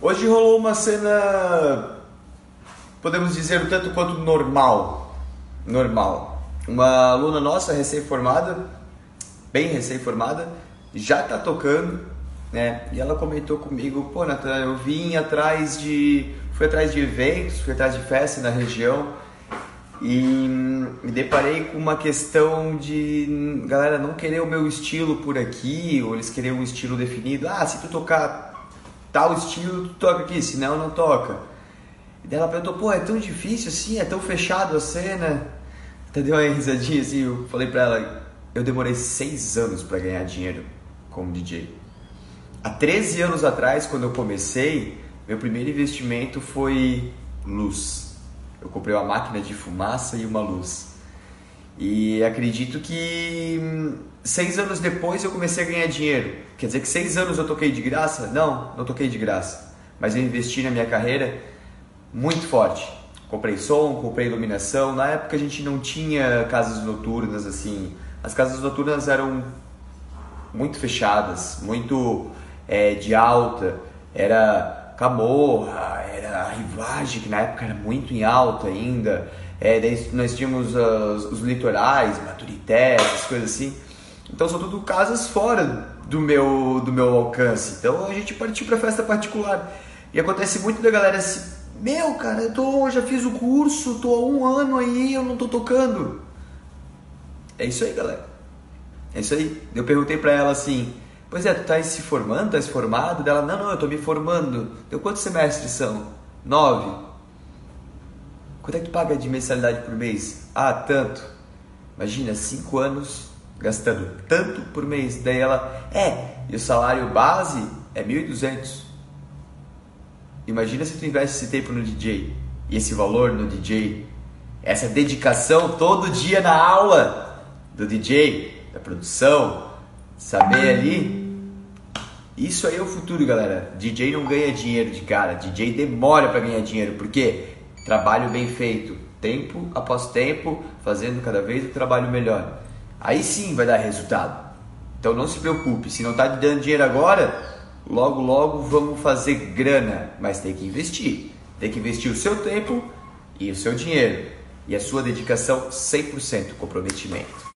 Hoje rolou uma cena, podemos dizer, o tanto quanto normal. Normal. Uma aluna nossa, recém-formada, bem recém-formada, já tá tocando, né? E ela comentou comigo, pô, Natan, eu vim atrás de. fui atrás de eventos, fui atrás de festa na região e me deparei com uma questão de galera não querer o meu estilo por aqui, ou eles querem um estilo definido. Ah, se tu tocar tal estilo, tu toca aqui, senão não toca. E daí ela perguntou, pô, é tão difícil assim, é tão fechado a cena. Entendeu aí, risadinha assim, eu falei pra ela, eu demorei seis anos para ganhar dinheiro como DJ. Há 13 anos atrás, quando eu comecei, meu primeiro investimento foi luz. Eu comprei uma máquina de fumaça e uma luz. E acredito que hum, seis anos depois eu comecei a ganhar dinheiro. Quer dizer que seis anos eu toquei de graça? Não, não toquei de graça. Mas eu investi na minha carreira muito forte. Comprei som, comprei iluminação. Na época a gente não tinha casas noturnas assim. As casas noturnas eram muito fechadas, muito é, de alta. Era camorra, era rivagem, que na época era muito em alta ainda é, daí nós tínhamos os, os litorais, Maturité, essas coisas assim. Então são tudo casas fora do meu, do meu alcance. Então a gente partiu para festa particular. E acontece muito da galera assim, meu cara, eu tô, já fiz o curso, tô há um ano aí, eu não tô tocando. É isso aí, galera. É isso aí. Eu perguntei pra ela assim, pois é, tu tá se formando, tá se formado? Dela, não, não, eu tô me formando. Deu quantos semestres são? Nove. Quanto é que tu paga de mensalidade por mês? Ah, tanto. Imagina, cinco anos gastando tanto por mês. Daí ela, é, e o salário base é 1.200. Imagina se tu investe esse tempo no DJ e esse valor no DJ, essa dedicação todo dia na aula do DJ, da produção, saber ali. Isso aí é o futuro, galera. DJ não ganha dinheiro de cara, DJ demora para ganhar dinheiro, porque trabalho bem feito, tempo após tempo, fazendo cada vez um trabalho melhor. Aí sim vai dar resultado. Então não se preocupe, se não está dando dinheiro agora, logo logo vamos fazer grana, mas tem que investir. Tem que investir o seu tempo e o seu dinheiro e a sua dedicação 100% comprometimento.